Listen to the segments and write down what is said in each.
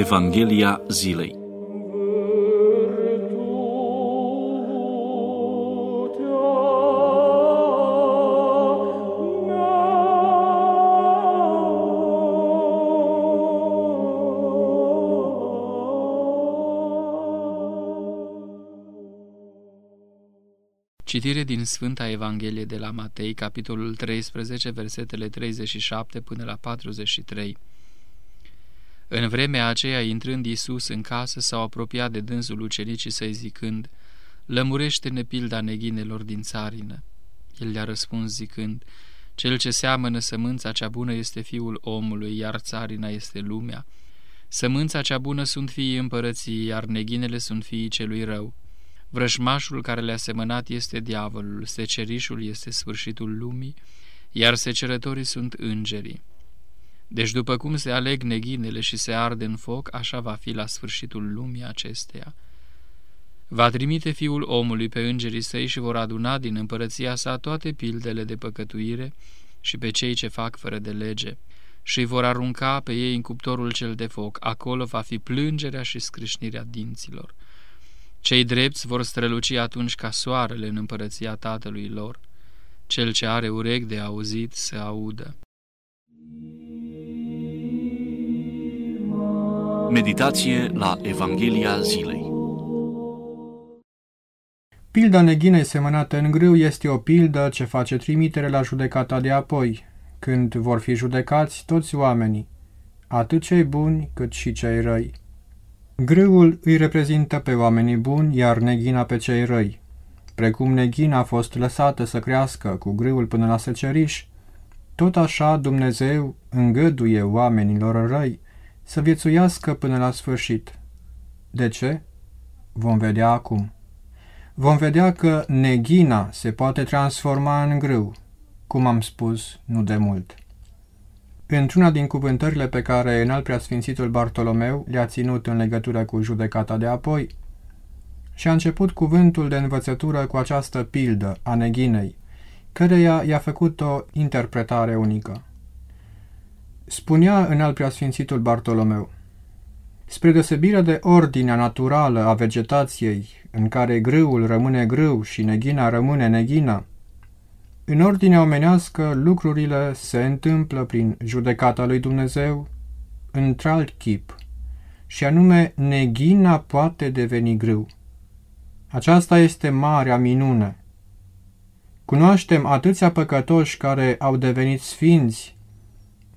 Evanghelia zilei Citire din Sfânta Evanghelie de la Matei, capitolul 13, versetele 37 până la 43. În vremea aceea, intrând Iisus în casă, s-au apropiat de dânsul ucenicii să-i zicând, Lămurește-ne pilda neghinelor din țarină. El le-a răspuns zicând, Cel ce seamănă sămânța cea bună este fiul omului, iar țarina este lumea. Sămânța cea bună sunt fiii împărăției, iar neghinele sunt fiii celui rău. Vrăjmașul care le-a semănat este diavolul, secerișul este sfârșitul lumii, iar secerătorii sunt îngerii. Deci după cum se aleg neghinele și se arde în foc, așa va fi la sfârșitul lumii acesteia. Va trimite fiul omului pe îngerii săi și vor aduna din împărăția sa toate pildele de păcătuire și pe cei ce fac fără de lege și vor arunca pe ei în cuptorul cel de foc. Acolo va fi plângerea și scrâșnirea dinților. Cei drepți vor străluci atunci ca soarele în împărăția tatălui lor. Cel ce are urechi de auzit să audă. Meditație la Evanghelia zilei Pilda neghinei semănată în grâu este o pildă ce face trimitere la judecata de apoi, când vor fi judecați toți oamenii, atât cei buni cât și cei răi. Grâul îi reprezintă pe oamenii buni, iar neghina pe cei răi. Precum neghina a fost lăsată să crească cu grâul până la seceriș, tot așa Dumnezeu îngăduie oamenilor răi să viețuiască până la sfârșit. De ce? Vom vedea acum. Vom vedea că neghina se poate transforma în grâu, cum am spus nu de mult. Într-una din cuvântările pe care înalt preasfințitul Bartolomeu le-a ținut în legătură cu judecata de apoi, și a început cuvântul de învățătură cu această pildă a neghinei, căreia i-a făcut o interpretare unică. Spunea în alt preasfințitul Bartolomeu, Spre deosebire de ordinea naturală a vegetației, în care grâul rămâne grâu și neghina rămâne neghină, în ordinea omenească, lucrurile se întâmplă prin judecata lui Dumnezeu într-alt chip, și anume neghina poate deveni grâu. Aceasta este marea minune. Cunoaștem atâția păcătoși care au devenit sfinți,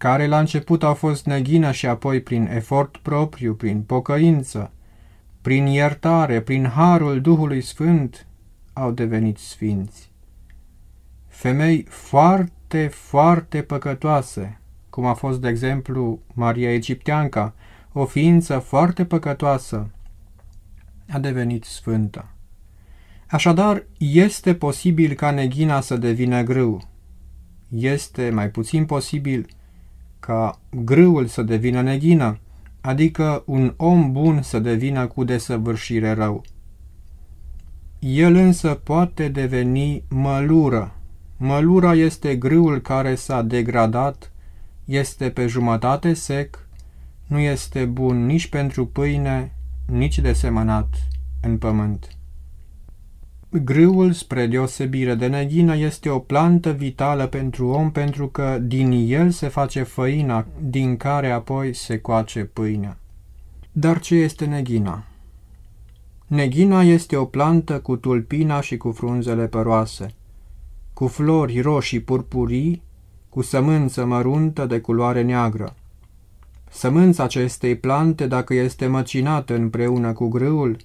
care la început au fost neghină și apoi prin efort propriu, prin pocăință, prin iertare, prin harul Duhului Sfânt, au devenit sfinți femei foarte, foarte păcătoase, cum a fost, de exemplu, Maria Egipteanca, o ființă foarte păcătoasă, a devenit sfântă. Așadar, este posibil ca neghina să devină grâu. Este mai puțin posibil ca grâul să devină neghină, adică un om bun să devină cu desăvârșire rău. El însă poate deveni mălură, Mălura este grâul care s-a degradat, este pe jumătate sec, nu este bun nici pentru pâine, nici de semănat în pământ. Grâul, spre deosebire de neghină, este o plantă vitală pentru om pentru că din el se face făina, din care apoi se coace pâinea. Dar ce este neghina? Neghina este o plantă cu tulpina și cu frunzele păroase cu flori roșii purpurii, cu sămânță măruntă de culoare neagră. Sămânța acestei plante, dacă este măcinată împreună cu grâul,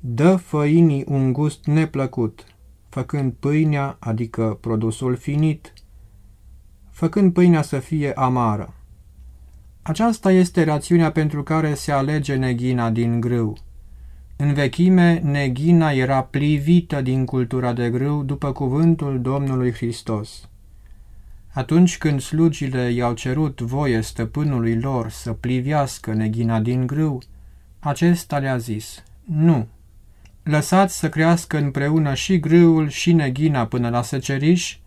dă făinii un gust neplăcut, făcând pâinea, adică produsul finit, făcând pâinea să fie amară. Aceasta este rațiunea pentru care se alege neghina din grâu. În vechime, neghina era plivită din cultura de grâu după cuvântul Domnului Hristos. Atunci când slugile i-au cerut voie stăpânului lor să plivească neghina din grâu, acesta le-a zis, nu, lăsați să crească împreună și grâul și neghina până la seceriș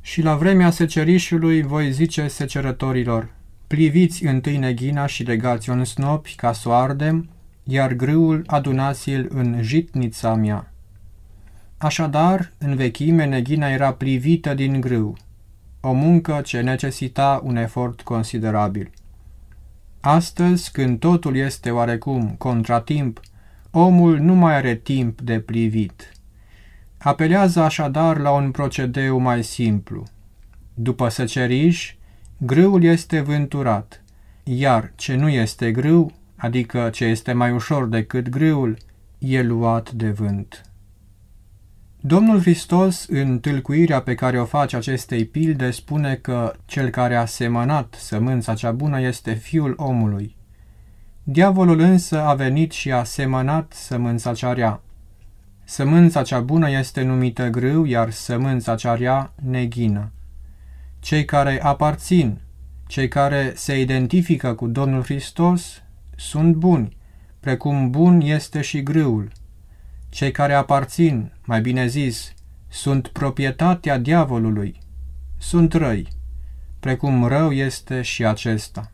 și la vremea secerișului voi zice secerătorilor, Pliviți întâi neghina și legați-o în snopi ca să o ardem, iar grâul adunați-l în jitnița mea. Așadar, în vechime, neghina era plivită din grâu, o muncă ce necesita un efort considerabil. Astăzi, când totul este oarecum contratimp, omul nu mai are timp de plivit. Apelează așadar la un procedeu mai simplu. După seceriș, grâul este vânturat, iar ce nu este grâu, adică ce este mai ușor decât grâul, e luat de vânt. Domnul Hristos, în tâlcuirea pe care o face acestei pilde, spune că cel care a semănat sămânța cea bună este fiul omului. Diavolul însă a venit și a semănat sămânța cea rea. Sămânța cea bună este numită grâu, iar sămânța cea rea neghină. Cei care aparțin, cei care se identifică cu Domnul Hristos, sunt buni, precum bun este și grâul. Cei care aparțin, mai bine zis, sunt proprietatea diavolului, sunt răi, precum rău este și acesta.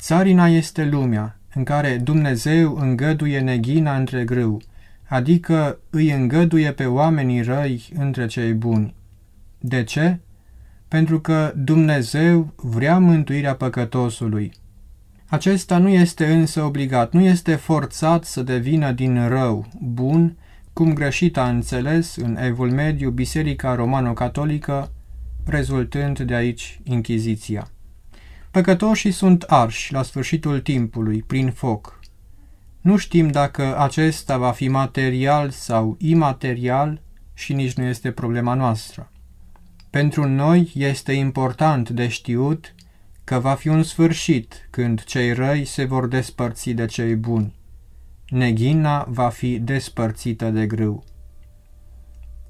Țarina este lumea în care Dumnezeu îngăduie neghina între grâu, adică îi îngăduie pe oamenii răi între cei buni. De ce? Pentru că Dumnezeu vrea mântuirea păcătosului. Acesta nu este însă obligat, nu este forțat să devină din rău bun, cum greșit a înțeles în Evul Mediu Biserica Romano-Catolică, rezultând de aici Inchiziția. Păcătoșii sunt arși la sfârșitul timpului, prin foc. Nu știm dacă acesta va fi material sau imaterial și nici nu este problema noastră. Pentru noi este important de știut că va fi un sfârșit când cei răi se vor despărți de cei buni. Neghina va fi despărțită de grâu.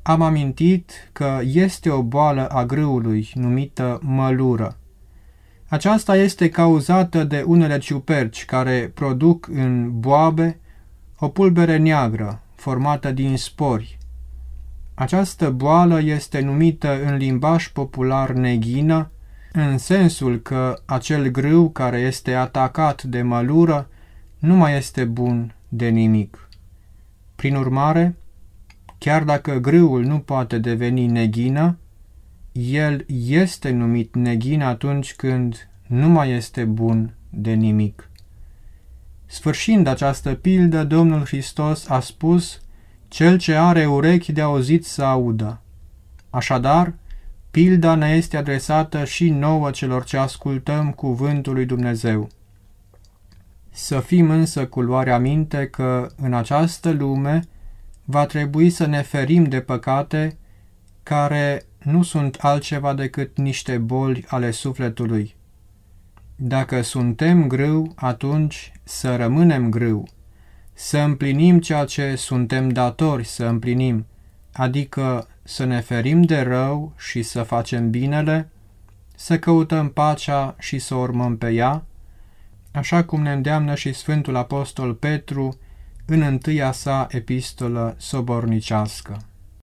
Am amintit că este o boală a grâului numită mălură. Aceasta este cauzată de unele ciuperci care produc în boabe o pulbere neagră formată din spori. Această boală este numită în limbaj popular neghină, în sensul că acel grâu care este atacat de mălură nu mai este bun de nimic. Prin urmare, chiar dacă grâul nu poate deveni neghină, el este numit neghin atunci când nu mai este bun de nimic. Sfârșind această pildă, Domnul Hristos a spus, Cel ce are urechi de auzit să audă. Așadar, pilda ne este adresată și nouă celor ce ascultăm cuvântul lui Dumnezeu. Să fim însă cu luarea minte că în această lume va trebui să ne ferim de păcate care nu sunt altceva decât niște boli ale sufletului. Dacă suntem grâu, atunci să rămânem grâu, să împlinim ceea ce suntem datori să împlinim, adică să ne ferim de rău și să facem binele, să căutăm pacea și să urmăm pe ea, așa cum ne îndeamnă și Sfântul Apostol Petru în întâia sa epistolă sobornicească.